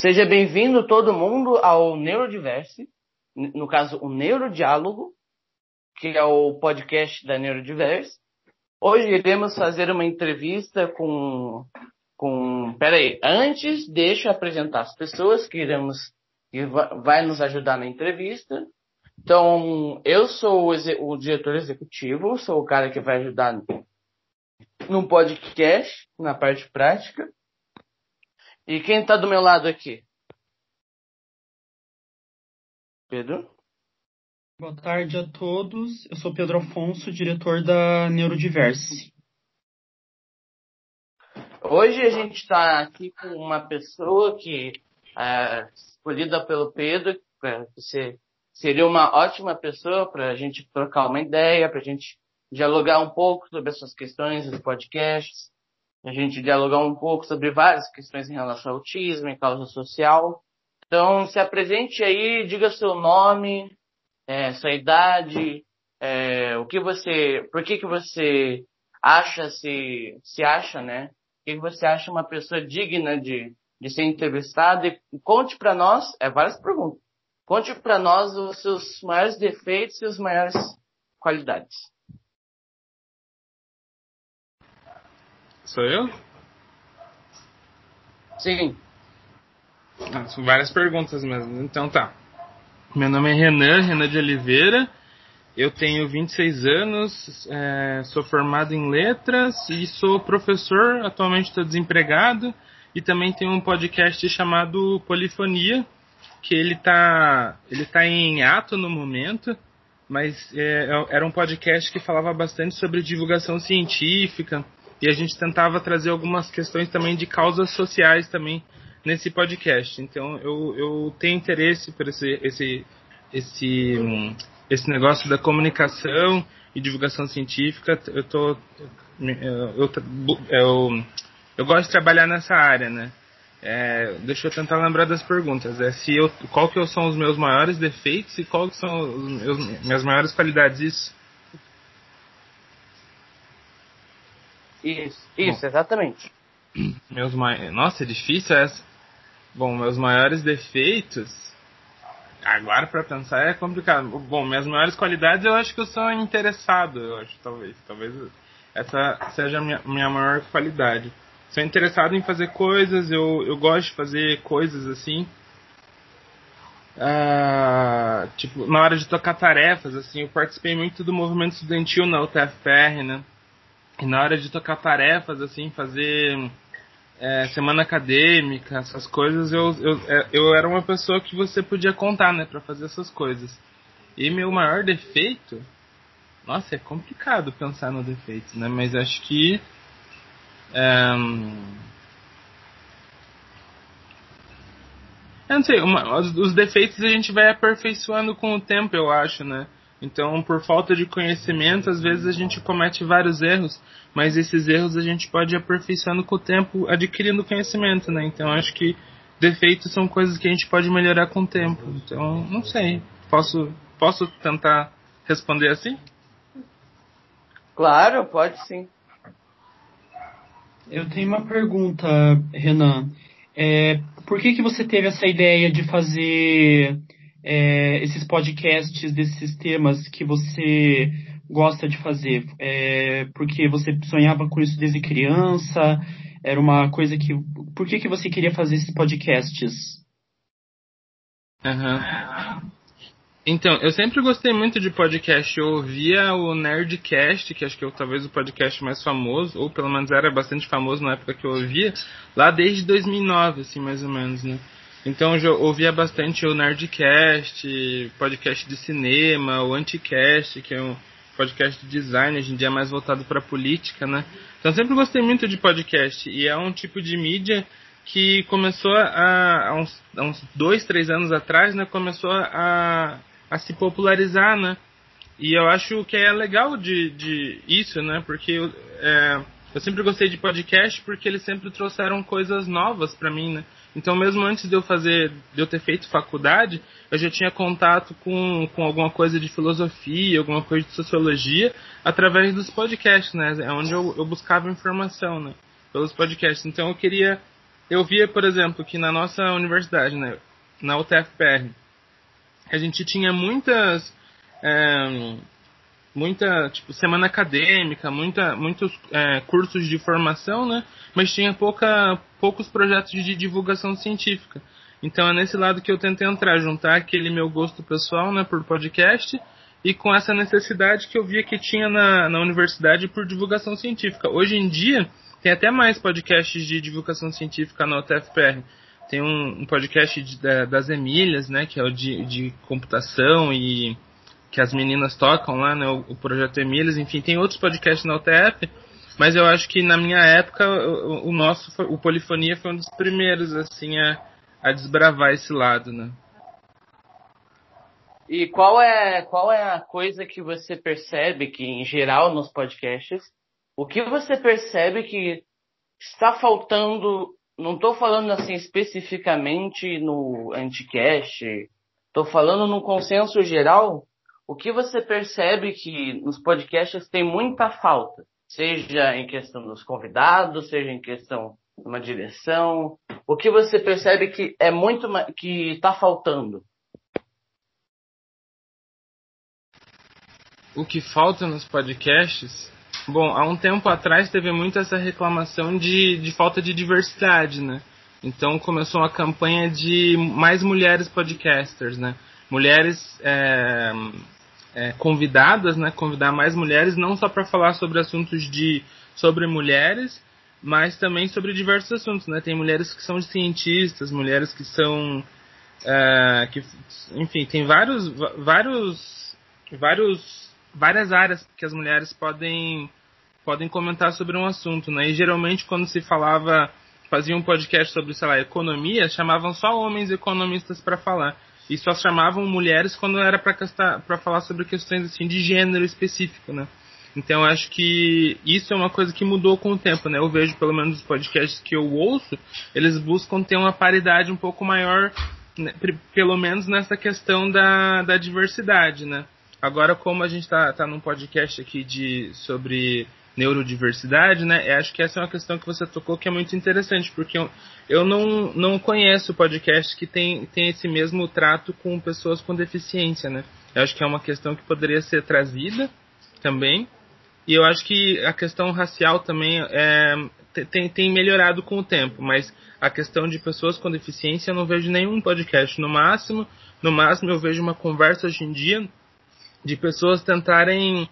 Seja bem-vindo todo mundo ao Neurodiverse, no caso o Neurodiálogo, que é o podcast da Neurodiverse. Hoje iremos fazer uma entrevista com com peraí, antes deixa eu apresentar as pessoas que iremos que vai nos ajudar na entrevista. Então, eu sou o, o diretor executivo, sou o cara que vai ajudar no podcast, na parte prática. E quem está do meu lado aqui? Pedro? Boa tarde a todos. Eu sou Pedro Afonso, diretor da Neurodiverse. Hoje a gente está aqui com uma pessoa que é escolhida pelo Pedro, que seria uma ótima pessoa para a gente trocar uma ideia, para a gente dialogar um pouco sobre essas questões dos podcasts, a gente dialogar um pouco sobre várias questões em relação ao autismo e causa social. Então, se apresente aí, diga seu nome, é, sua idade, é, o que você, por que que você acha se, se acha, né? O que, que você acha uma pessoa digna de, de ser entrevistada e conte para nós, é várias perguntas. Conte para nós os seus maiores defeitos e as maiores qualidades. Sou eu? Sim. Ah, são várias perguntas mesmo. Então tá. Meu nome é Renan, Renan de Oliveira. Eu tenho 26 anos, é, sou formado em letras e sou professor. Atualmente estou desempregado e também tenho um podcast chamado Polifonia, que ele está ele tá em ato no momento, mas é, é, era um podcast que falava bastante sobre divulgação científica e a gente tentava trazer algumas questões também de causas sociais também nesse podcast. Então eu, eu tenho interesse por esse, esse, esse, esse negócio da comunicação e divulgação científica. Eu tô eu, eu, eu gosto de trabalhar nessa área, né? É, deixa eu tentar lembrar das perguntas. É se eu, qual que são os meus maiores defeitos e qual que são as minhas maiores qualidades? Isso. Isso, isso, Bom, exatamente. Meus mai... Nossa, é difícil essa. Bom, meus maiores defeitos. Agora para pensar é complicado. Bom, minhas maiores qualidades eu acho que eu sou interessado, eu acho, talvez. Talvez essa seja a minha, minha maior qualidade. Sou interessado em fazer coisas, eu, eu gosto de fazer coisas assim. Ah, tipo, na hora de tocar tarefas, assim, eu participei muito do movimento estudantil na UTFPR, né? E na hora de tocar tarefas, assim, fazer é, semana acadêmica, essas coisas, eu, eu, é, eu era uma pessoa que você podia contar, né, para fazer essas coisas. E meu maior defeito, nossa, é complicado pensar no defeito, né, mas acho que é, eu não sei, uma, os, os defeitos a gente vai aperfeiçoando com o tempo, eu acho, né? Então, por falta de conhecimento, às vezes a gente comete vários erros, mas esses erros a gente pode ir aperfeiçoando com o tempo, adquirindo conhecimento, né? Então, acho que defeitos são coisas que a gente pode melhorar com o tempo. Então, não sei. Posso, posso tentar responder assim? Claro, pode sim. Eu tenho uma pergunta, Renan. É, por que, que você teve essa ideia de fazer é, esses podcasts desses temas que você gosta de fazer? É, porque você sonhava com isso desde criança? Era uma coisa que. Por que, que você queria fazer esses podcasts? Uhum. Então, eu sempre gostei muito de podcast. Eu ouvia o Nerdcast, que acho que é talvez o podcast mais famoso, ou pelo menos era bastante famoso na época que eu ouvia, lá desde 2009, assim, mais ou menos, né? Então eu ouvia bastante o Nerdcast, podcast de cinema, o Anticast, que é um podcast de design, hoje em dia é mais voltado para política, né? Então sempre gostei muito de podcast e é um tipo de mídia que começou a, há uns, uns dois, três anos atrás, né? Começou a, a se popularizar, né? E eu acho que é legal de, de isso, né? Porque é, eu sempre gostei de podcast porque eles sempre trouxeram coisas novas para mim, né? Então, mesmo antes de eu fazer, de eu ter feito faculdade, eu já tinha contato com, com alguma coisa de filosofia, alguma coisa de sociologia, através dos podcasts, né? É onde eu, eu buscava informação, né? Pelos podcasts. Então, eu queria eu via, por exemplo, que na nossa universidade, né, na UTFPR, a gente tinha muitas é, muita tipo semana acadêmica, muita, muitos é, cursos de formação, né? Mas tinha pouca, poucos projetos de divulgação científica. Então é nesse lado que eu tento entrar, juntar aquele meu gosto pessoal, né, por podcast e com essa necessidade que eu via que tinha na, na universidade por divulgação científica. Hoje em dia tem até mais podcasts de divulgação científica na UTFPR. Tem um, um podcast de, das Emílias, né, que é o de, de computação e que as meninas tocam lá, né, o, o projeto Emílias, enfim, tem outros podcasts na UTF, mas eu acho que na minha época o, o nosso, o Polifonia foi um dos primeiros, assim, a, a desbravar esse lado, né. E qual é, qual é a coisa que você percebe que, em geral, nos podcasts, o que você percebe que está faltando, não estou falando assim especificamente no Anticast, estou falando num consenso geral, o que você percebe que nos podcasts tem muita falta, seja em questão dos convidados, seja em questão de uma direção, o que você percebe que é muito que está faltando? O que falta nos podcasts? Bom, há um tempo atrás teve muito essa reclamação de, de falta de diversidade, né? Então começou uma campanha de mais mulheres podcasters, né? Mulheres é, é, convidadas, né, convidar mais mulheres, não só para falar sobre assuntos de sobre mulheres, mas também sobre diversos assuntos, né? Tem mulheres que são cientistas, mulheres que são, é, que, enfim, tem vários, vários, vários, várias áreas que as mulheres podem podem comentar sobre um assunto, né? E geralmente quando se falava, fazia um podcast sobre, sei lá, economia, chamavam só homens economistas para falar e só chamavam mulheres quando era para falar sobre questões assim de gênero específico, né? Então acho que isso é uma coisa que mudou com o tempo, né? Eu vejo pelo menos os podcasts que eu ouço, eles buscam ter uma paridade um pouco maior, né? pelo menos nessa questão da, da diversidade, né? Agora como a gente está tá num podcast aqui de sobre neurodiversidade, né? Eu acho que essa é uma questão que você tocou que é muito interessante, porque eu, eu não, não conheço podcast que tem, tem esse mesmo trato com pessoas com deficiência, né? Eu acho que é uma questão que poderia ser trazida também. E eu acho que a questão racial também é, tem, tem melhorado com o tempo, mas a questão de pessoas com deficiência eu não vejo nenhum podcast. No máximo, no máximo eu vejo uma conversa hoje em dia de pessoas tentarem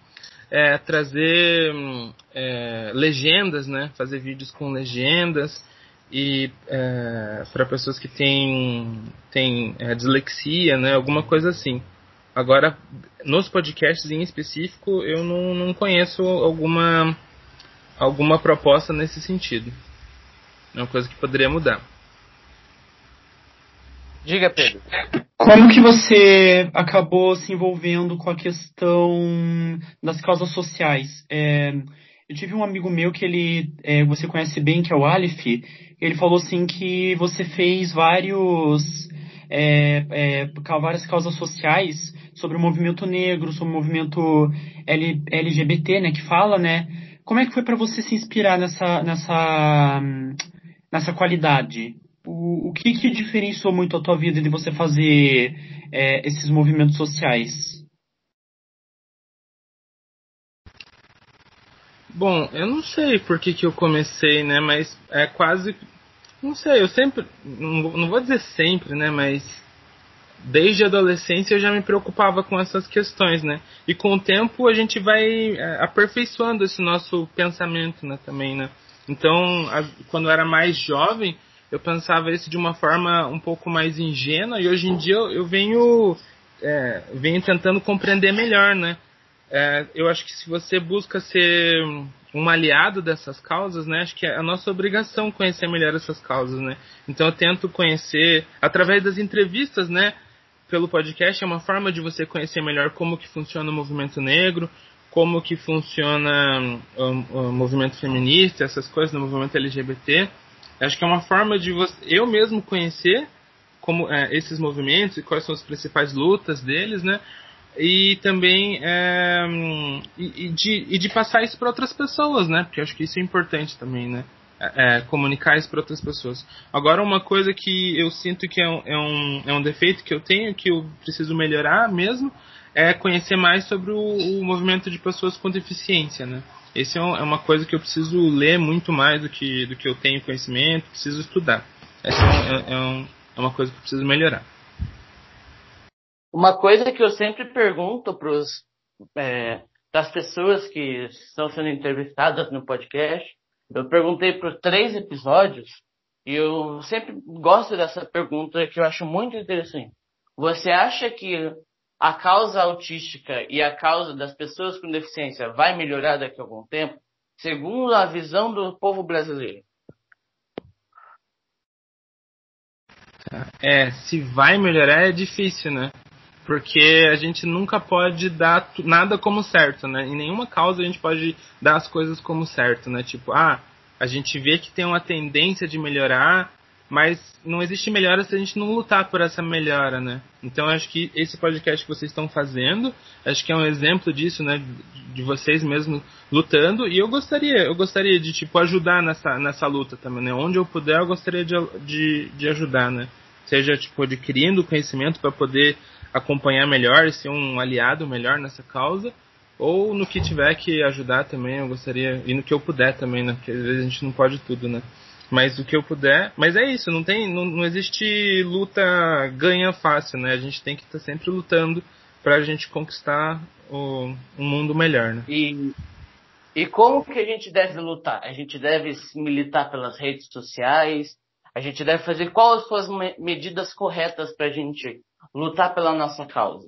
é, trazer é, legendas, né? Fazer vídeos com legendas e é, para pessoas que têm, têm é, dislexia, né? Alguma coisa assim. Agora, nos podcasts em específico, eu não, não conheço alguma alguma proposta nesse sentido. É uma coisa que poderia mudar. Diga, Pedro. Como que você acabou se envolvendo com a questão das causas sociais? É, eu tive um amigo meu que ele, é, você conhece bem, que é o Aleph. Ele falou assim que você fez vários, é, é, várias causas sociais sobre o movimento negro, sobre o movimento L, LGBT, né, que fala, né? Como é que foi para você se inspirar nessa, nessa, nessa qualidade? O, que, que diferenciou muito a tua vida de você fazer é, esses movimentos sociais? Bom, eu não sei por que, que eu comecei, né? Mas é quase. Não sei, eu sempre. Não vou dizer sempre, né? Mas desde a adolescência eu já me preocupava com essas questões, né? E com o tempo a gente vai é, aperfeiçoando esse nosso pensamento, né? Também, né? Então, a, quando eu era mais jovem, eu pensava isso de uma forma um pouco mais ingênua e hoje em dia eu, eu venho, é, venho tentando compreender melhor, né? É, eu acho que se você busca ser um aliado dessas causas, né, acho que é a nossa obrigação conhecer melhor essas causas, né? Então eu tento conhecer através das entrevistas, né, pelo podcast é uma forma de você conhecer melhor como que funciona o movimento negro, como que funciona o, o movimento feminista, essas coisas no movimento LGBT. Acho que é uma forma de você, eu mesmo conhecer como é, esses movimentos e quais são as principais lutas deles, né? E também é, e, e, de, e de passar isso para outras pessoas, né? Porque acho que isso é importante também, né? é, comunicar isso para outras pessoas. Agora, uma coisa que eu sinto que é um, é, um, é um defeito que eu tenho, que eu preciso melhorar mesmo, é conhecer mais sobre o, o movimento de pessoas com deficiência, né? Esse é, é, uma coisa que eu preciso ler muito mais do que, do que eu tenho conhecimento, preciso estudar. Essa é, é, um, é uma coisa que eu preciso melhorar. Uma coisa que eu sempre pergunto para é, as pessoas que estão sendo entrevistadas no podcast eu perguntei por três episódios e eu sempre gosto dessa pergunta que eu acho muito interessante. Você acha que a causa autística e a causa das pessoas com deficiência vai melhorar daqui a algum tempo, segundo a visão do povo brasileiro? É, se vai melhorar é difícil, né? porque a gente nunca pode dar nada como certo, né? Em nenhuma causa a gente pode dar as coisas como certo, né? Tipo, ah, a gente vê que tem uma tendência de melhorar, mas não existe melhora se a gente não lutar por essa melhora, né? Então acho que esse podcast que vocês estão fazendo, acho que é um exemplo disso, né? De vocês mesmos lutando e eu gostaria, eu gostaria de tipo ajudar nessa nessa luta também, né? Onde eu puder, eu gostaria de, de, de ajudar, né? Seja tipo adquirindo conhecimento para poder acompanhar melhor, ser um aliado melhor nessa causa, ou no que tiver que ajudar também, eu gostaria, e no que eu puder também, né? Porque às vezes a gente não pode tudo, né? Mas o que eu puder. Mas é isso, não tem. Não, não existe luta ganha fácil, né? A gente tem que estar tá sempre lutando pra gente conquistar o, um mundo melhor, né? E, e como que a gente deve lutar? A gente deve militar pelas redes sociais? A gente deve fazer quais as suas medidas corretas pra gente lutar pela nossa causa?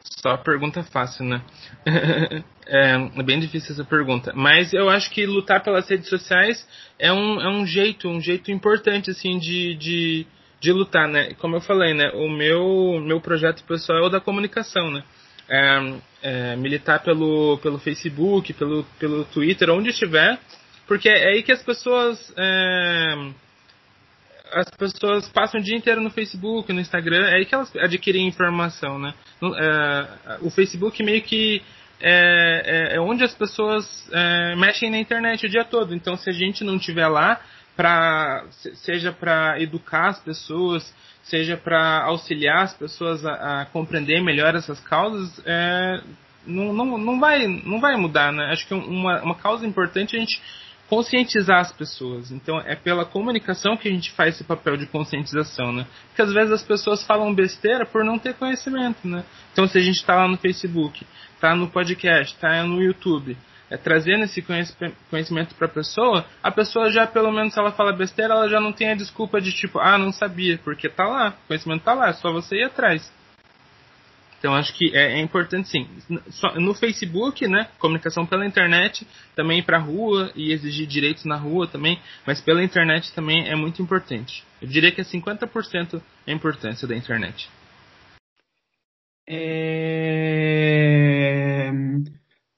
Só pergunta fácil, né? É, é, bem difícil essa pergunta. Mas eu acho que lutar pelas redes sociais é um, é um jeito, um jeito importante, assim, de, de, de lutar, né? Como eu falei, né? O meu, meu projeto pessoal é o da comunicação, né? É, é, militar pelo, pelo Facebook, pelo, pelo Twitter, onde estiver, porque é aí que as pessoas é, as pessoas passam o dia inteiro no Facebook, no Instagram, é aí que elas adquirem informação, né? É, o Facebook meio que é, é, é onde as pessoas é, mexem na internet o dia todo. Então, se a gente não tiver lá, pra, seja para educar as pessoas, seja para auxiliar as pessoas a, a, compreender melhor essas causas, é, não, não, não, vai, não vai mudar, né? Acho que uma, uma causa importante a gente conscientizar as pessoas. Então é pela comunicação que a gente faz esse papel de conscientização, né? Porque às vezes as pessoas falam besteira por não ter conhecimento, né? Então se a gente está lá no Facebook, está no podcast, está no YouTube, é, trazendo esse conhecimento para a pessoa, a pessoa já pelo menos se ela fala besteira, ela já não tem a desculpa de tipo, ah, não sabia, porque tá lá, o conhecimento tá lá, é só você ir atrás. Então acho que é, é importante sim. No Facebook, né, comunicação pela internet, também para rua e exigir direitos na rua também, mas pela internet também é muito importante. Eu diria que é 50% a importância da internet. É...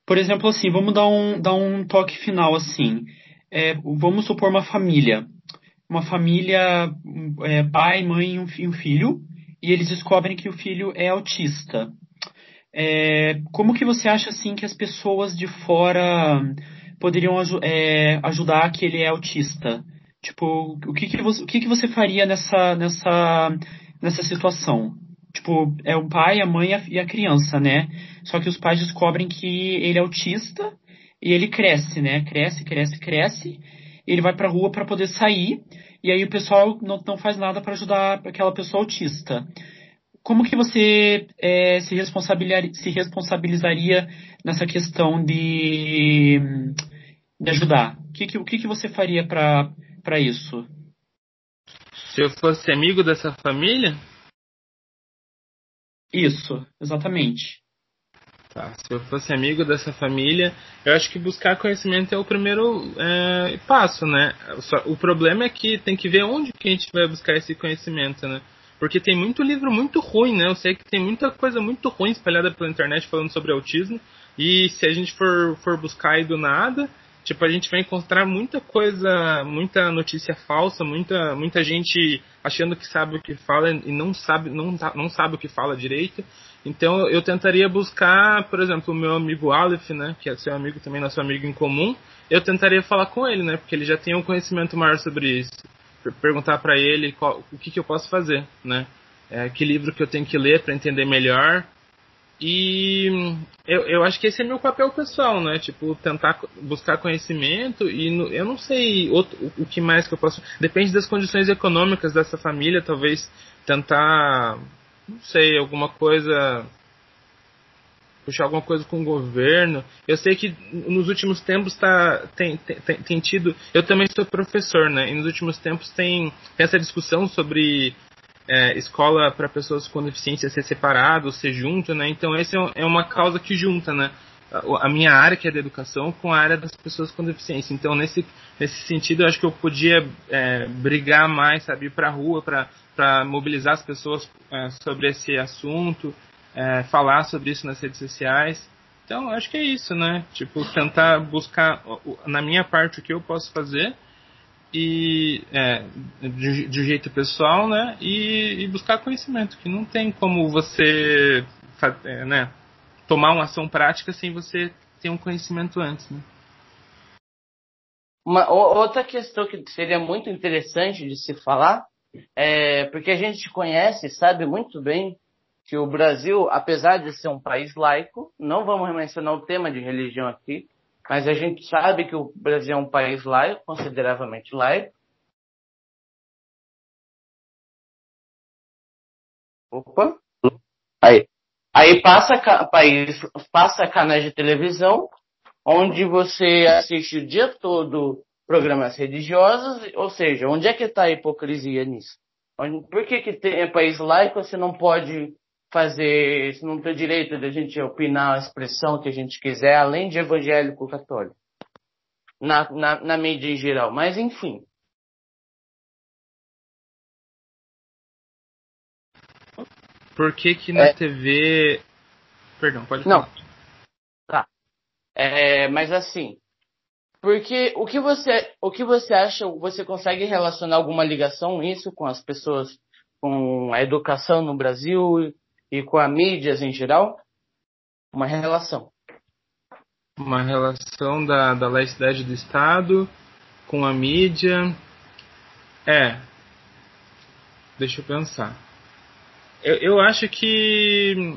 Por exemplo, assim, vamos dar um, dar um toque final assim. É, vamos supor uma família. Uma família, é, pai, mãe e um filho e eles descobrem que o filho é autista. É, como que você acha assim que as pessoas de fora poderiam é, ajudar que ele é autista? Tipo, o que que você, o que que você faria nessa, nessa, nessa situação? Tipo, é o pai, a mãe e a criança, né? Só que os pais descobrem que ele é autista e ele cresce, né? Cresce, cresce, cresce. Ele vai pra rua para poder sair e aí o pessoal não, não faz nada para ajudar aquela pessoa autista. Como que você é, se, responsabilizaria, se responsabilizaria nessa questão de, de ajudar? O que, que, o que, que você faria para isso? Se eu fosse amigo dessa família? Isso, exatamente. Tá, se eu fosse amigo dessa família, eu acho que buscar conhecimento é o primeiro é, passo, né? O problema é que tem que ver onde que a gente vai buscar esse conhecimento, né? Porque tem muito livro muito ruim, né? Eu sei que tem muita coisa muito ruim espalhada pela internet falando sobre autismo. E se a gente for, for buscar aí do nada, Tipo, a gente vai encontrar muita coisa, muita notícia falsa, muita, muita gente achando que sabe o que fala e não sabe, não, não sabe o que fala direito. Então eu tentaria buscar, por exemplo, o meu amigo Aleph, né, que é seu amigo também, nosso amigo em comum, eu tentaria falar com ele, né, porque ele já tem um conhecimento maior sobre isso. Perguntar para ele qual, o que, que eu posso fazer, né, é, que livro que eu tenho que ler para entender melhor, e eu, eu acho que esse é meu papel pessoal, né? Tipo, tentar buscar conhecimento e no, eu não sei outro, o, o que mais que eu posso. Depende das condições econômicas dessa família, talvez tentar, não sei, alguma coisa. Puxar alguma coisa com o governo. Eu sei que nos últimos tempos tá, tem, tem, tem tido. Eu também sou professor, né? E nos últimos tempos tem, tem essa discussão sobre é, escola para pessoas com deficiência ser separado, ser junto, né? Então essa é, é uma causa que junta, né? A minha área, que é da educação, com a área das pessoas com deficiência. Então, nesse, nesse sentido, eu acho que eu podia é, brigar mais, sabe, ir para a rua para mobilizar as pessoas é, sobre esse assunto, é, falar sobre isso nas redes sociais. Então, acho que é isso, né? Tipo, tentar buscar, na minha parte, o que eu posso fazer e é, de, de jeito pessoal, né? E, e, buscar conhecimento, que não tem como você é, né, tomar uma ação prática sem você ter um conhecimento antes, né? Uma, outra questão que seria muito interessante de se falar é porque a gente conhece, sabe muito bem que o Brasil, apesar de ser um país laico, não vamos mencionar o tema de religião aqui, mas a gente sabe que o Brasil é um país laico, consideravelmente laico. Opa! Aí, aí passa, país, passa canais de televisão onde você assiste o dia todo programas religiosos, ou seja, onde é que está a hipocrisia nisso? Por que, que tem, é país laico você não pode fazer, se não tem direito de a gente opinar a expressão que a gente quiser, além de evangélico católico, na, na, na mídia em geral. Mas enfim. Por que que na é... TV... Perdão, pode falar. Não. Tá. É, mas assim, porque o que você, o que você acha, você consegue relacionar alguma ligação isso com as pessoas, com a educação no Brasil e com a mídias em geral? Uma relação. Uma relação da, da laicidade do Estado com a mídia. É. Deixa eu pensar. Eu, eu acho que.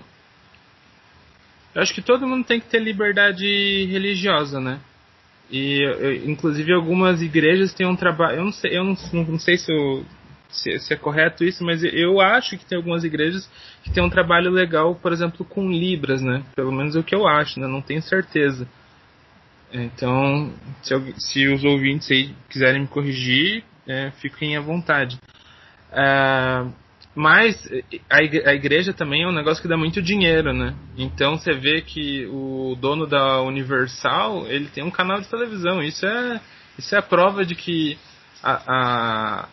Eu acho que todo mundo tem que ter liberdade religiosa, né? E eu, inclusive algumas igrejas têm um trabalho. Eu não sei, eu não, não sei se eu se, se, é correto isso, mas eu acho que tem algumas igrejas que tem um trabalho legal, por exemplo, com Libras, né? Pelo menos é o que eu acho, né? Não tenho certeza. Então, se, eu, se os ouvintes aí quiserem me corrigir, é, fiquem à vontade. É, mas a igreja também é um negócio que dá muito dinheiro, né? Então você vê que o dono da Universal, ele tem um canal de televisão. Isso é, isso é a prova de que a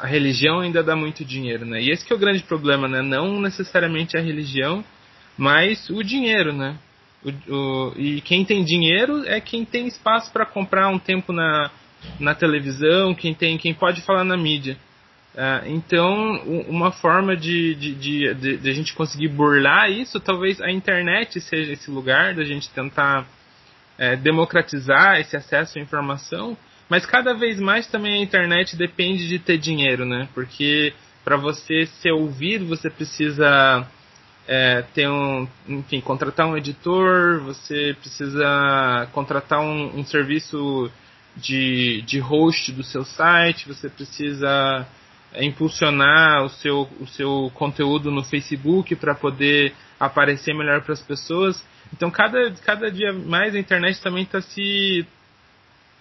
a religião ainda dá muito dinheiro, né? E esse que é o grande problema, né? Não necessariamente a religião, mas o dinheiro, né? O, o, e quem tem dinheiro é quem tem espaço para comprar um tempo na, na televisão, quem tem, quem pode falar na mídia. Uh, então, uma forma de, de, de, de, de a gente conseguir burlar isso, talvez a internet seja esse lugar da gente tentar é, democratizar esse acesso à informação mas cada vez mais também a internet depende de ter dinheiro, né? Porque para você ser ouvido, você precisa é, ter um, enfim, contratar um editor, você precisa contratar um, um serviço de, de host do seu site, você precisa é, impulsionar o seu, o seu conteúdo no Facebook para poder aparecer melhor para as pessoas. Então, cada, cada dia mais a internet também está se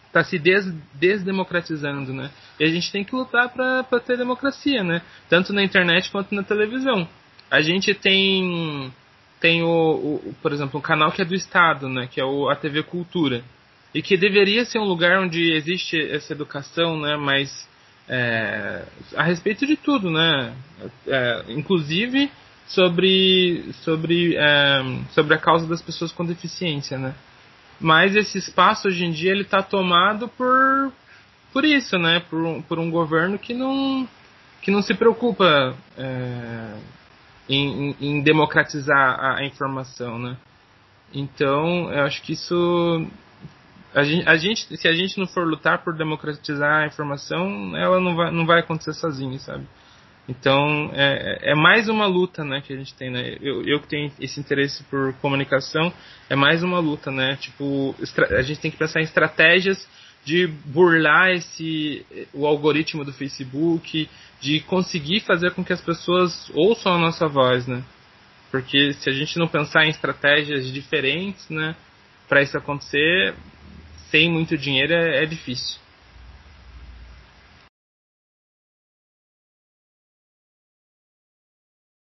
está se des, desdemocratizando, né? E a gente tem que lutar para ter democracia, né? Tanto na internet quanto na televisão. A gente tem tem o, o, por exemplo, um canal que é do Estado, né? Que é o, a TV Cultura e que deveria ser um lugar onde existe essa educação, né? Mas é, a respeito de tudo, né? É, inclusive sobre sobre é, sobre a causa das pessoas com deficiência, né? Mas esse espaço hoje em dia ele está tomado por por isso, né? Por por um governo que não que não se preocupa é, em, em, democratizar a, a, informação, né? Então, eu acho que isso a gente, a gente, se a gente não for lutar por democratizar a informação, ela não vai, não vai acontecer sozinha, sabe? Então, é, é mais uma luta, né, que a gente tem, né? Eu, que tenho esse interesse por comunicação, é mais uma luta, né? Tipo, a gente tem que pensar em estratégias de burlar esse o algoritmo do Facebook, de conseguir fazer com que as pessoas ouçam a nossa voz, né? Porque se a gente não pensar em estratégias diferentes, né, para isso acontecer, sem muito dinheiro é, é difícil.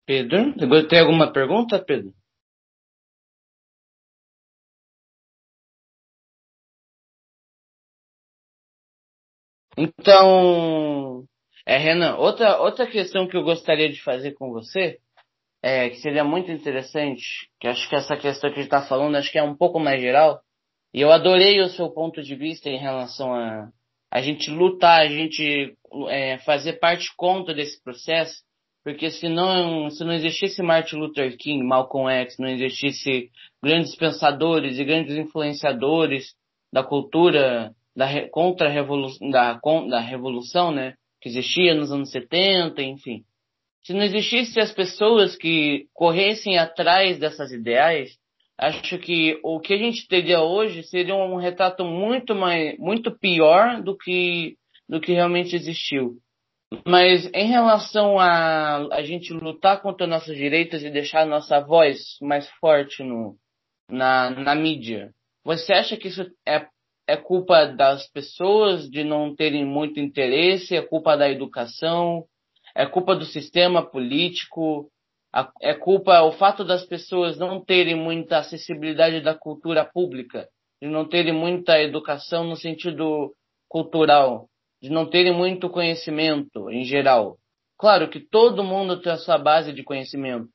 Pedro, tem alguma pergunta, Pedro? Então, é, Renan, outra, outra questão que eu gostaria de fazer com você, é, que seria muito interessante, que acho que essa questão que a gente está falando, acho que é um pouco mais geral, e eu adorei o seu ponto de vista em relação a a gente lutar, a gente é, fazer parte contra desse processo, porque se não, se não existisse Martin Luther King, Malcolm X, não existisse grandes pensadores e grandes influenciadores da cultura da, contra revolução, da, da revolução, né, que existia nos anos 70, enfim. Se não existisse as pessoas que corressem atrás dessas ideais, acho que o que a gente teria hoje seria um retrato muito mais, muito pior do que, do que realmente existiu. Mas em relação a a gente lutar contra nossos direitos e deixar nossa voz mais forte no, na, na mídia, você acha que isso é, é culpa das pessoas de não terem muito interesse? É culpa da educação? É culpa do sistema político? É culpa o fato das pessoas não terem muita acessibilidade da cultura pública, de não terem muita educação no sentido cultural? De não terem muito conhecimento em geral. Claro que todo mundo tem a sua base de conhecimento,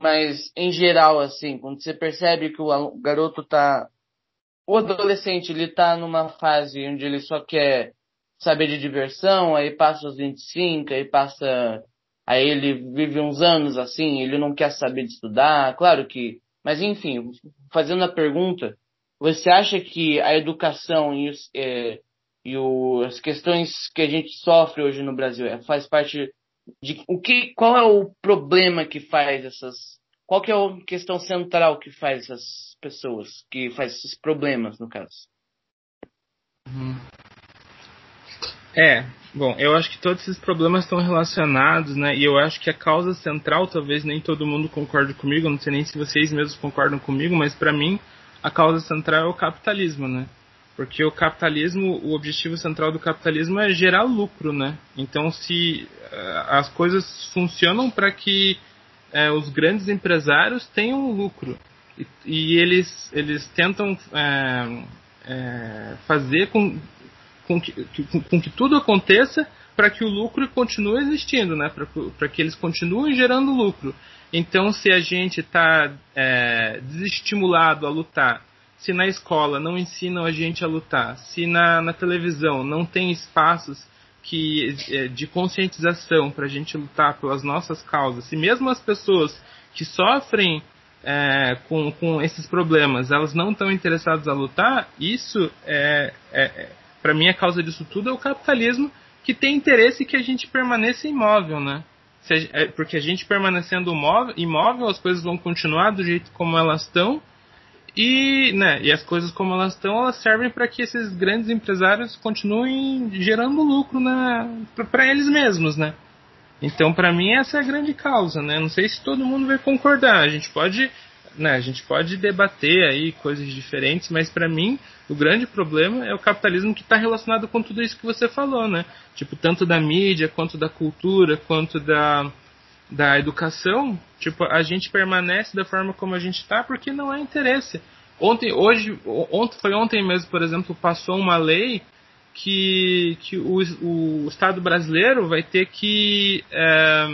mas em geral, assim, quando você percebe que o garoto tá. O adolescente, ele tá numa fase onde ele só quer saber de diversão, aí passa os 25, aí passa. Aí ele vive uns anos assim, ele não quer saber de estudar, claro que. Mas enfim, fazendo a pergunta, você acha que a educação e os, é, e o, as questões que a gente sofre hoje no Brasil é, faz parte de o que qual é o problema que faz essas qual que é a questão central que faz essas pessoas que faz esses problemas no caso uhum. é bom eu acho que todos esses problemas estão relacionados né e eu acho que a causa central talvez nem todo mundo concorde comigo não sei nem se vocês mesmos concordam comigo mas para mim a causa central é o capitalismo né porque o capitalismo, o objetivo central do capitalismo é gerar lucro, né? Então, se uh, as coisas funcionam para que uh, os grandes empresários tenham lucro e, e eles, eles tentam uh, fazer com, com, que, com, com que tudo aconteça para que o lucro continue existindo, né? Para que eles continuem gerando lucro. Então, se a gente está desestimulado a lutar se na escola não ensinam a gente a lutar, se na, na televisão não tem espaços que é, de conscientização para a gente lutar pelas nossas causas, se mesmo as pessoas que sofrem é, com, com esses problemas elas não estão interessadas a lutar, isso é, é, é para mim a causa disso tudo é o capitalismo que tem interesse que a gente permaneça imóvel, né? É, porque a gente permanecendo imóvel, as coisas vão continuar do jeito como elas estão e, né, e as coisas como elas estão, elas servem para que esses grandes empresários continuem gerando lucro para eles mesmos, né? Então, para mim, essa é a grande causa, né? Não sei se todo mundo vai concordar. A gente pode, né, a gente pode debater aí coisas diferentes, mas para mim, o grande problema é o capitalismo que está relacionado com tudo isso que você falou, né? Tipo, tanto da mídia, quanto da cultura, quanto da, da educação, tipo, a gente permanece da forma como a gente está porque não há interesse. Ontem, hoje, ontem, foi ontem mesmo, por exemplo, passou uma lei que, que o, o Estado brasileiro vai ter que é,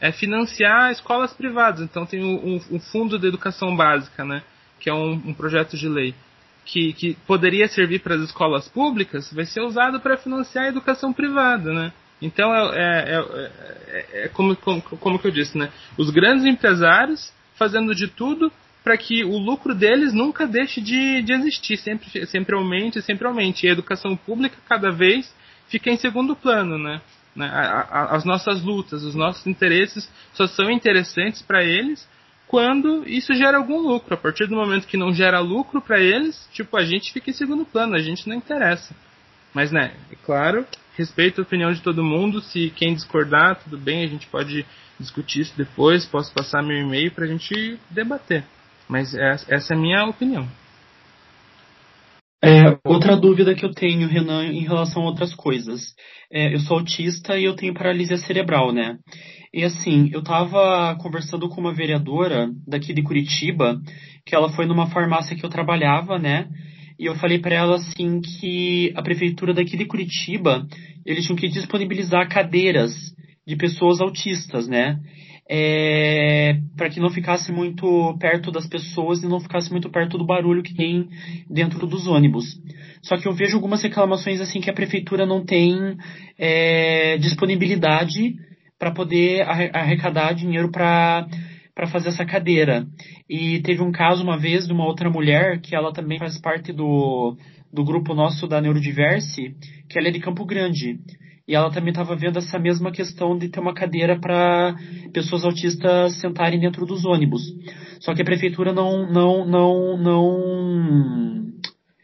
é financiar escolas privadas. Então tem um, um, fundo de educação básica, né? Que é um, um projeto de lei. que, que poderia servir para as escolas públicas vai ser usado para financiar a educação privada, né? Então é, é, é, é como, como, como que eu disse, né? Os grandes empresários fazendo de tudo para que o lucro deles nunca deixe de, de existir, sempre, sempre aumente, sempre aumente. E a educação pública cada vez fica em segundo plano, né? né? As nossas lutas, os nossos interesses só são interessantes para eles quando isso gera algum lucro. A partir do momento que não gera lucro para eles, tipo, a gente fica em segundo plano, a gente não interessa. Mas, né, é claro, respeito a opinião de todo mundo. Se quem discordar, tudo bem, a gente pode discutir isso depois. Posso passar meu e-mail para a gente debater. Mas essa é a minha opinião. É, outra dúvida que eu tenho, Renan, em relação a outras coisas. É, eu sou autista e eu tenho paralisia cerebral, né? E assim, eu tava conversando com uma vereadora daqui de Curitiba, que ela foi numa farmácia que eu trabalhava, né? E eu falei para ela assim que a prefeitura daqui de Curitiba, eles tinham que disponibilizar cadeiras de pessoas autistas, né? é, para que não ficasse muito perto das pessoas e não ficasse muito perto do barulho que tem dentro dos ônibus. Só que eu vejo algumas reclamações assim que a prefeitura não tem é, disponibilidade para poder arrecadar dinheiro para para fazer essa cadeira. E teve um caso uma vez de uma outra mulher que ela também faz parte do, do grupo nosso da Neurodiverse, que ela é de Campo Grande. E ela também estava vendo essa mesma questão de ter uma cadeira para pessoas autistas sentarem dentro dos ônibus. Só que a prefeitura não, não, não, não,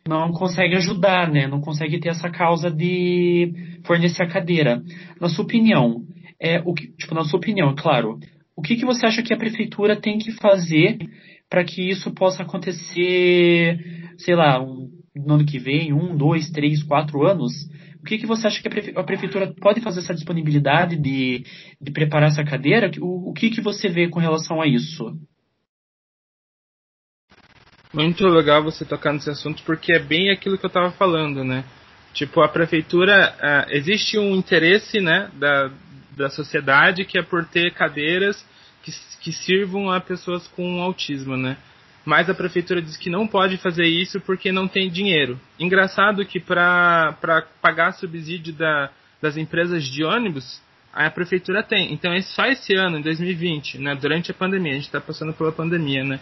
não consegue ajudar, né? Não consegue ter essa causa de fornecer a cadeira. Na sua opinião, é o que, tipo, na sua opinião, é claro, o que, que você acha que a prefeitura tem que fazer para que isso possa acontecer, sei lá, um, no ano que vem, um, dois, três, quatro anos? O que, que você acha que a prefeitura pode fazer essa disponibilidade de, de preparar essa cadeira? O, o que, que você vê com relação a isso? Muito legal você tocar nesse assunto porque é bem aquilo que eu estava falando, né? Tipo, a prefeitura, uh, existe um interesse, né, da, da sociedade que é por ter cadeiras que, que sirvam a pessoas com autismo, né? mas a prefeitura diz que não pode fazer isso porque não tem dinheiro. Engraçado que para pagar subsídio da, das empresas de ônibus, a prefeitura tem. Então, é só esse ano, em 2020, né, durante a pandemia, a gente está passando pela pandemia, né,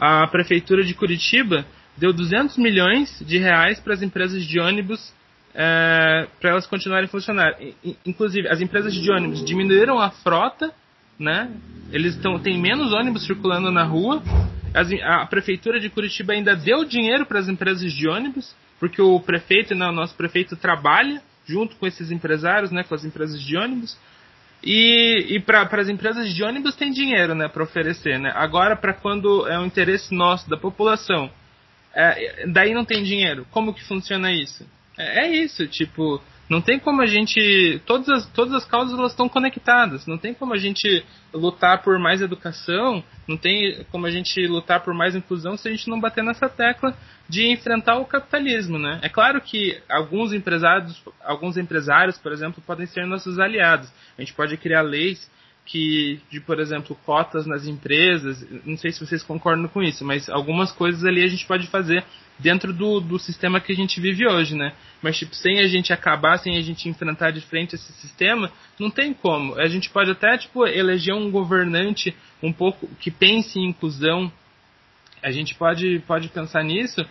a prefeitura de Curitiba deu 200 milhões de reais para as empresas de ônibus é, para elas continuarem funcionando. Inclusive, as empresas de ônibus diminuíram a frota, né? Eles estão tem menos ônibus circulando na rua a prefeitura de Curitiba ainda deu dinheiro para as empresas de ônibus, porque o prefeito, né, o nosso prefeito trabalha junto com esses empresários, né, com as empresas de ônibus. E, e para as empresas de ônibus tem dinheiro né, para oferecer. Né? Agora, para quando é um interesse nosso, da população, é, daí não tem dinheiro. Como que funciona isso? É, é isso, tipo, não tem como a gente. Todas as, todas as causas elas estão conectadas. Não tem como a gente lutar por mais educação, não tem como a gente lutar por mais inclusão se a gente não bater nessa tecla de enfrentar o capitalismo, né? É claro que alguns empresários, alguns empresários, por exemplo, podem ser nossos aliados. A gente pode criar leis que de, por exemplo, cotas nas empresas, não sei se vocês concordam com isso, mas algumas coisas ali a gente pode fazer dentro do, do sistema que a gente vive hoje, né? Mas, tipo, sem a gente acabar, sem a gente enfrentar de frente esse sistema, não tem como. A gente pode até, tipo, eleger um governante um pouco que pense em inclusão, a gente pode, pode pensar nisso,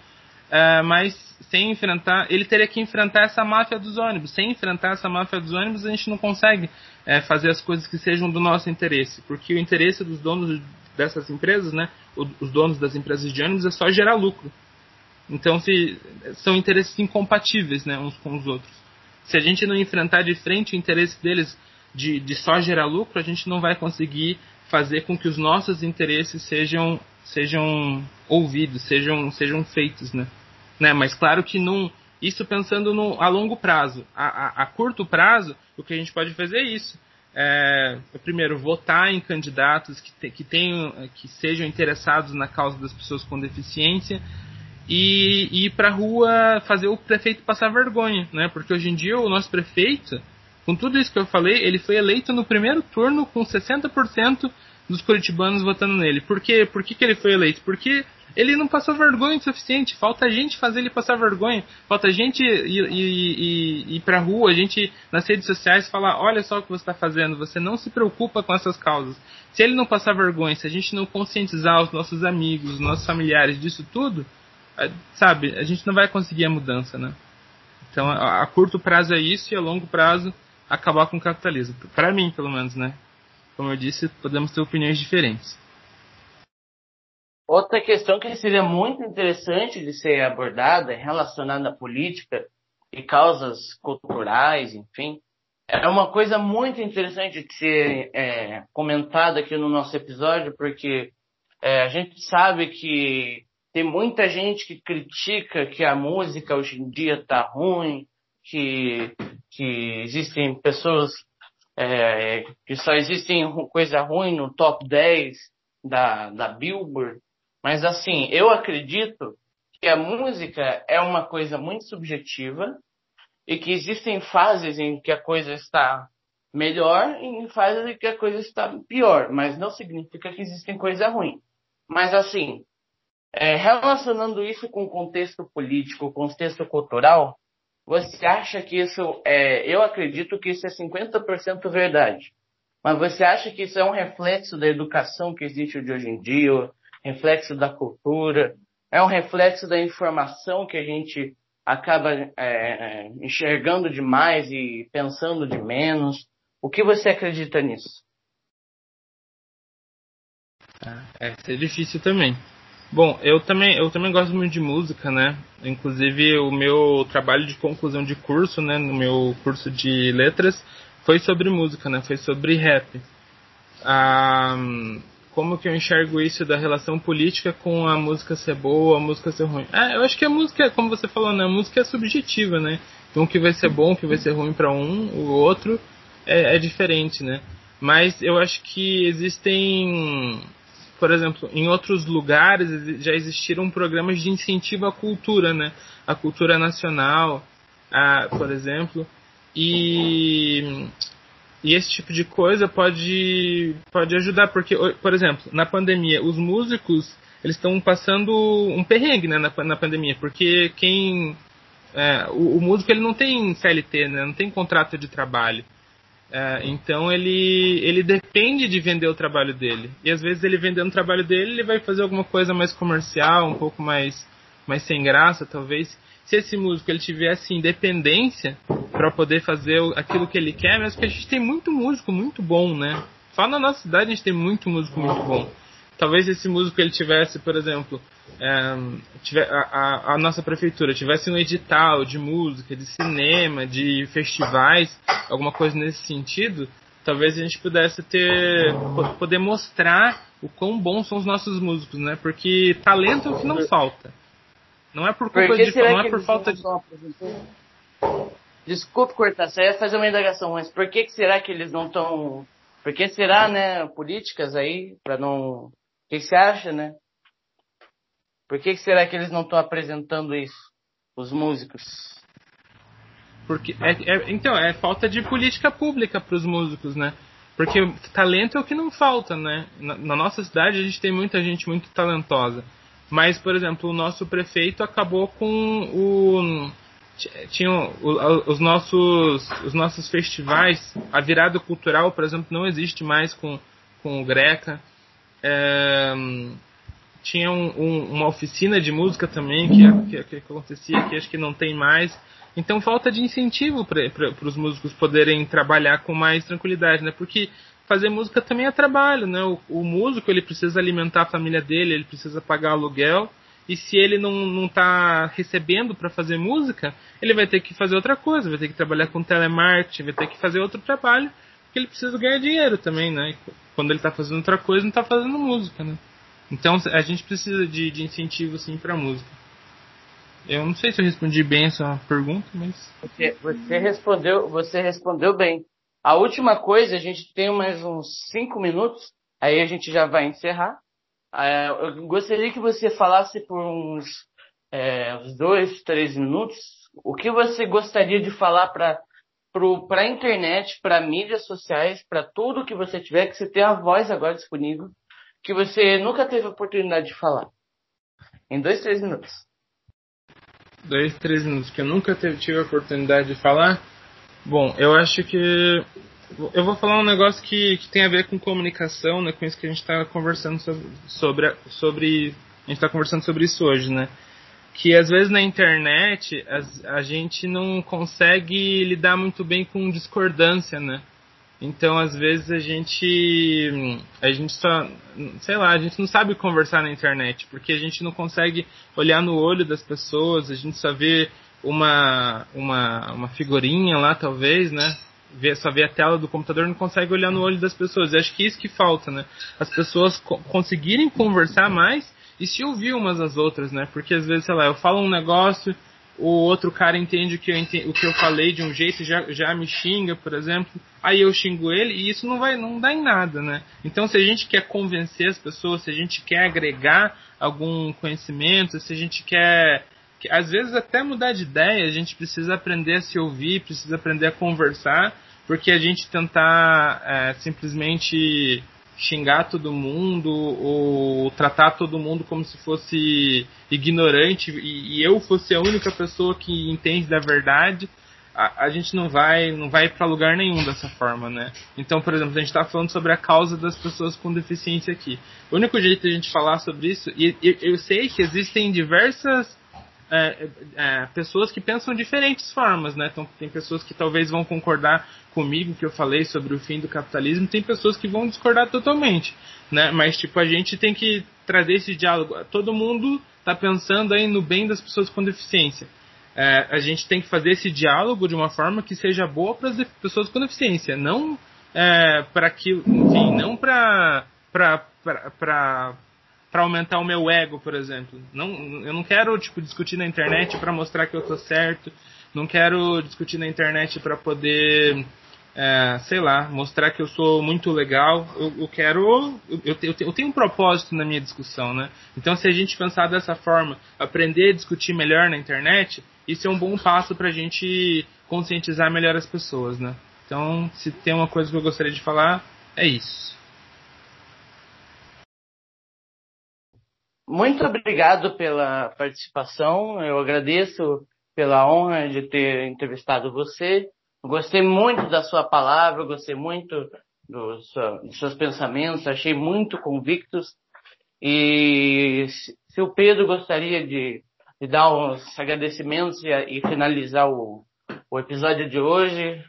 é, mas sem enfrentar, ele teria que enfrentar essa máfia dos ônibus. Sem enfrentar essa máfia dos ônibus, a gente não consegue é, fazer as coisas que sejam do nosso interesse, porque o interesse dos donos dessas empresas, né, os donos das empresas de ônibus, é só gerar lucro. Então, se são interesses incompatíveis, né, uns com os outros. Se a gente não enfrentar de frente o interesse deles de, de só gerar lucro, a gente não vai conseguir fazer com que os nossos interesses sejam sejam ouvidos, sejam sejam feitos, né? né? Mas claro que não isso pensando no, a longo prazo. A, a, a, curto prazo, o que a gente pode fazer é isso. É, primeiro, votar em candidatos que, te, que, tenham, que sejam interessados na causa das pessoas com deficiência e, e ir para a rua fazer o prefeito passar vergonha, né? Porque hoje em dia o nosso prefeito, com tudo isso que eu falei, ele foi eleito no primeiro turno com 60% dos curitibanos votando nele. Por quê? Por que, que ele foi eleito? Porque Ele não passou vergonha o suficiente. Falta gente fazer ele passar vergonha. Falta gente ir, ir, ir, ir pra rua, a gente nas redes sociais falar: olha só o que você está fazendo, você não se preocupa com essas causas. Se ele não passar vergonha, se a gente não conscientizar os nossos amigos, os nossos familiares disso tudo, é, sabe, a gente não vai conseguir a mudança, né? Então, a curto prazo é isso e a longo prazo acabar com o capitalismo. Para mim, pelo menos, né? Como eu disse, podemos ter opiniões diferentes. Outra questão que seria muito interessante de ser abordada relacionada à política e causas culturais, enfim, é uma coisa muito interessante de ser é, comentada aqui no nosso episódio, porque é, a gente sabe que tem muita gente que critica que a música hoje em dia está ruim, que, que existem pessoas é, que só existem coisa ruim no top 10 da, da Billboard. Mas assim, eu acredito que a música é uma coisa muito subjetiva e que existem fases em que a coisa está melhor e em fases em que a coisa está pior, mas não significa que existem coisa ruim. Mas assim, é, relacionando isso com o contexto político, contexto cultural, você acha que isso é. Eu acredito que isso é 50% verdade. Mas você acha que isso é um reflexo da educação que existe de hoje em dia, reflexo da cultura, é um reflexo da informação que a gente acaba é, enxergando demais e pensando de menos. O que você acredita nisso? É, é difícil também. Bom, eu também, eu também gosto muito de música, né? Inclusive o meu trabalho de conclusão de curso, né, no meu curso de letras, foi sobre música, né? Foi sobre rap. Ah, como que eu enxergo isso da relação política com a música ser boa, a música ser ruim? Ah, eu acho que a música, como você falou, né, a música é subjetiva, né? Então o que vai ser bom, o que vai ser ruim para um, o outro é, é diferente, né? Mas eu acho que existem, por exemplo, em outros lugares já existiram programas de incentivo à cultura, né? A cultura nacional, a, por exemplo, e e esse tipo de coisa pode, pode ajudar, porque, por exemplo, na pandemia, os músicos eles estão passando um perrengue né, na, na pandemia, porque quem. É, o, o, músico ele não tem CLT, né, não tem contrato de trabalho. É, então ele, ele depende de vender o trabalho dele. E às vezes ele vendendo o trabalho dele, ele vai fazer alguma coisa mais comercial, um pouco mais, mais sem graça, talvez se esse músico ele tivesse independência para poder fazer aquilo que ele quer, mas que a gente tem muito músico muito bom, né? Só na nossa cidade a gente tem muito músico muito bom. Talvez esse músico ele tivesse, por exemplo, é, tiver, a, a, nossa prefeitura tivesse um edital de música, de cinema, de festivais, alguma coisa nesse sentido, talvez a gente pudesse ter poder mostrar o quão bons são os nossos músicos, né? Porque talento é o que não falta. Não é por culpa de não é por falta de. Desculpe cortar, você ia fazer uma indagação, mas por que, que será que eles não estão. Por que será, né, políticas aí, para não. O que, você acha, né? Por que, que será que eles não estão apresentando isso? Os músicos. Porque é, é, então é falta de política pública para os músicos, né? Porque talento é o que não falta, né? Na, na, nossa cidade a gente tem muita gente muito talentosa. Mas, por exemplo, o nosso prefeito acabou com o. Tinham os nossos, os nossos festivais, a virada cultural, por exemplo, não existe mais com, com o Greca. É, tinha um, um, uma oficina de música também que, que, que, acontecia, que acho que não tem mais. Então falta de incentivo para os músicos poderem trabalhar com mais tranquilidade, né? Porque fazer música também é trabalho, né? O, o, músico ele precisa alimentar a família dele, ele precisa pagar aluguel. E se ele não, não tá recebendo para fazer música, ele vai ter que fazer outra coisa, vai ter que trabalhar com telemarketing, vai ter que fazer outro trabalho, porque ele precisa ganhar dinheiro também, né? Quando ele está fazendo outra coisa, não está fazendo música, né? Então a gente precisa de, de incentivo sim para música. Eu não sei se eu respondi bem essa pergunta, mas você, você respondeu, você respondeu bem. A última coisa, a gente tem mais uns cinco minutos, aí a gente já vai encerrar. É, eu gostaria que você falasse por uns, é, uns dois, três minutos o que você gostaria de falar para para a internet, para mídias sociais, para tudo que você tiver, que você tem a voz agora disponível, que você nunca teve a oportunidade de falar. Em dois, três minutos. Dois, três minutos, que eu nunca tive a oportunidade de falar. Bom, eu acho que. Eu vou falar um negócio que, que tem a ver com comunicação, né? Com isso que a gente está conversando sobre, sobre, sobre. A gente está conversando sobre isso hoje, né? Que às vezes na internet a, a, gente não consegue lidar muito bem com discordância, né? Então às vezes a gente a gente só, sei lá, a gente não sabe conversar na internet, porque a gente não consegue olhar no olho das pessoas, a gente só vê uma uma, uma figurinha lá talvez, né? Vê, só vê a tela do computador, não consegue olhar no olho das pessoas. Eu acho que é isso que falta, né? As pessoas co conseguirem conversar mais e se ouvir umas às outras, né? Porque às vezes, sei lá, eu falo um negócio, o outro cara entende o que eu, entendi, o que eu falei de um jeito já, já me xinga, por exemplo, aí eu xingo ele e isso não vai não dá em nada, né? Então se a gente quer convencer as pessoas, se a gente quer agregar algum conhecimento, se a gente quer às vezes até mudar de ideia, a gente precisa aprender a se ouvir, precisa aprender a conversar, porque a gente tentar é, simplesmente xingar todo mundo ou tratar todo mundo como se fosse ignorante e, e eu fosse a única pessoa que entende da verdade, a, a gente não vai não vai para lugar nenhum dessa forma, né? Então, por exemplo, a gente está falando sobre a causa das pessoas com deficiência aqui. O único jeito de a gente falar sobre isso, e, e eu sei que existem diversas é, é, pessoas que pensam diferentes formas, né? Então, tem pessoas que talvez vão concordar comigo que eu falei sobre o fim do capitalismo, tem pessoas que vão discordar totalmente, né? Mas tipo a gente tem que trazer esse diálogo. Todo mundo está pensando aí no bem das pessoas com deficiência. É, a gente tem que fazer esse diálogo de uma forma que seja boa para as pessoas com deficiência, não é, para que, enfim, não para para para aumentar o meu ego, por exemplo. Não, eu não quero tipo discutir na internet para mostrar que eu tô certo. Não quero discutir na internet para poder, é, sei lá, mostrar que eu sou muito legal. Eu, eu quero, eu, eu, eu, tenho um propósito na minha discussão, né? Então, se a gente pensar dessa forma, aprender a discutir melhor na internet, isso é um bom passo para a gente conscientizar melhor as pessoas, né? Então, se tem uma coisa que eu gostaria de falar, é isso. Muito obrigado pela participação. Eu agradeço pela honra de ter entrevistado você. Gostei muito da sua palavra, gostei muito dos seus pensamentos, achei muito convictos. E se o Pedro gostaria de, de dar uns agradecimentos e, e finalizar o, o, episódio de hoje.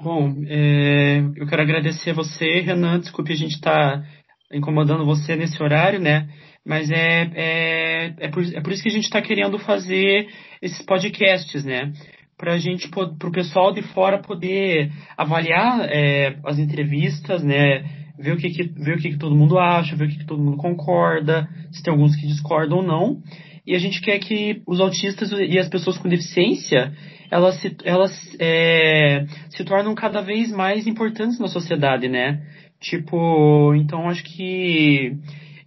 Bom, é, eu quero agradecer a você, Renan. Desculpe a gente estar tá incomodando você nesse horário, né? Mas é, é, é, por, é por isso que a gente está querendo fazer esses podcasts, né? Para gente, para o pessoal de fora poder avaliar é, as entrevistas, né? Ver o que, que, ver o que, que todo mundo acha, ver o que, que todo mundo concorda, se tem alguns que discordam ou não. E a gente quer que os autistas e as pessoas com deficiência elas se, elas, é, se tornam cada vez mais importantes na sociedade, né? Tipo, então acho que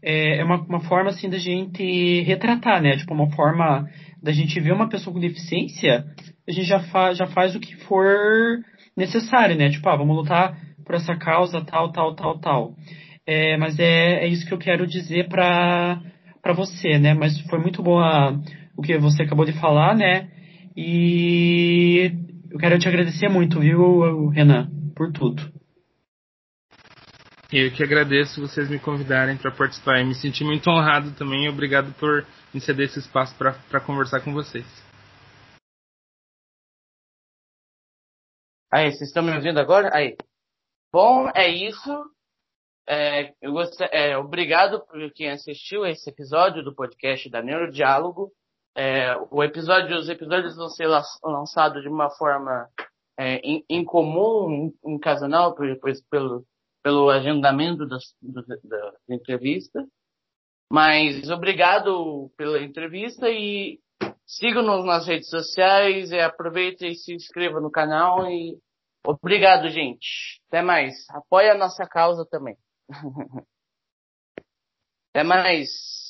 é, é uma, uma forma assim da gente retratar, né? Tipo, uma forma da gente ver uma pessoa com deficiência, a gente já, fa já faz o que for necessário, né? Tipo, ah, vamos lutar por essa causa, tal, tal, tal, tal. É, mas é, é isso que eu quero dizer pra, pra você, né? Mas foi muito boa o que você acabou de falar, né? E eu quero te agradecer muito, viu, Renan, por tudo. Eu que agradeço vocês me convidarem para participar. Eu me senti muito honrado também. Obrigado por me ceder esse espaço para conversar com vocês. Aí, vocês estão me ouvindo agora? Aí. Bom, é isso. É, eu é, obrigado por quem assistiu esse episódio do podcast da Neurodiálogo. É, o episódio, os episódios vão ser lançados de uma forma é, incomum, casal, por, por, pelo pelo agendamento das, das entrevistas. Mas obrigado pela entrevista e sigam-nos nas redes sociais e aproveitem e se inscreva no canal e obrigado, gente. Até mais. Apoie a nossa causa também. Até mais.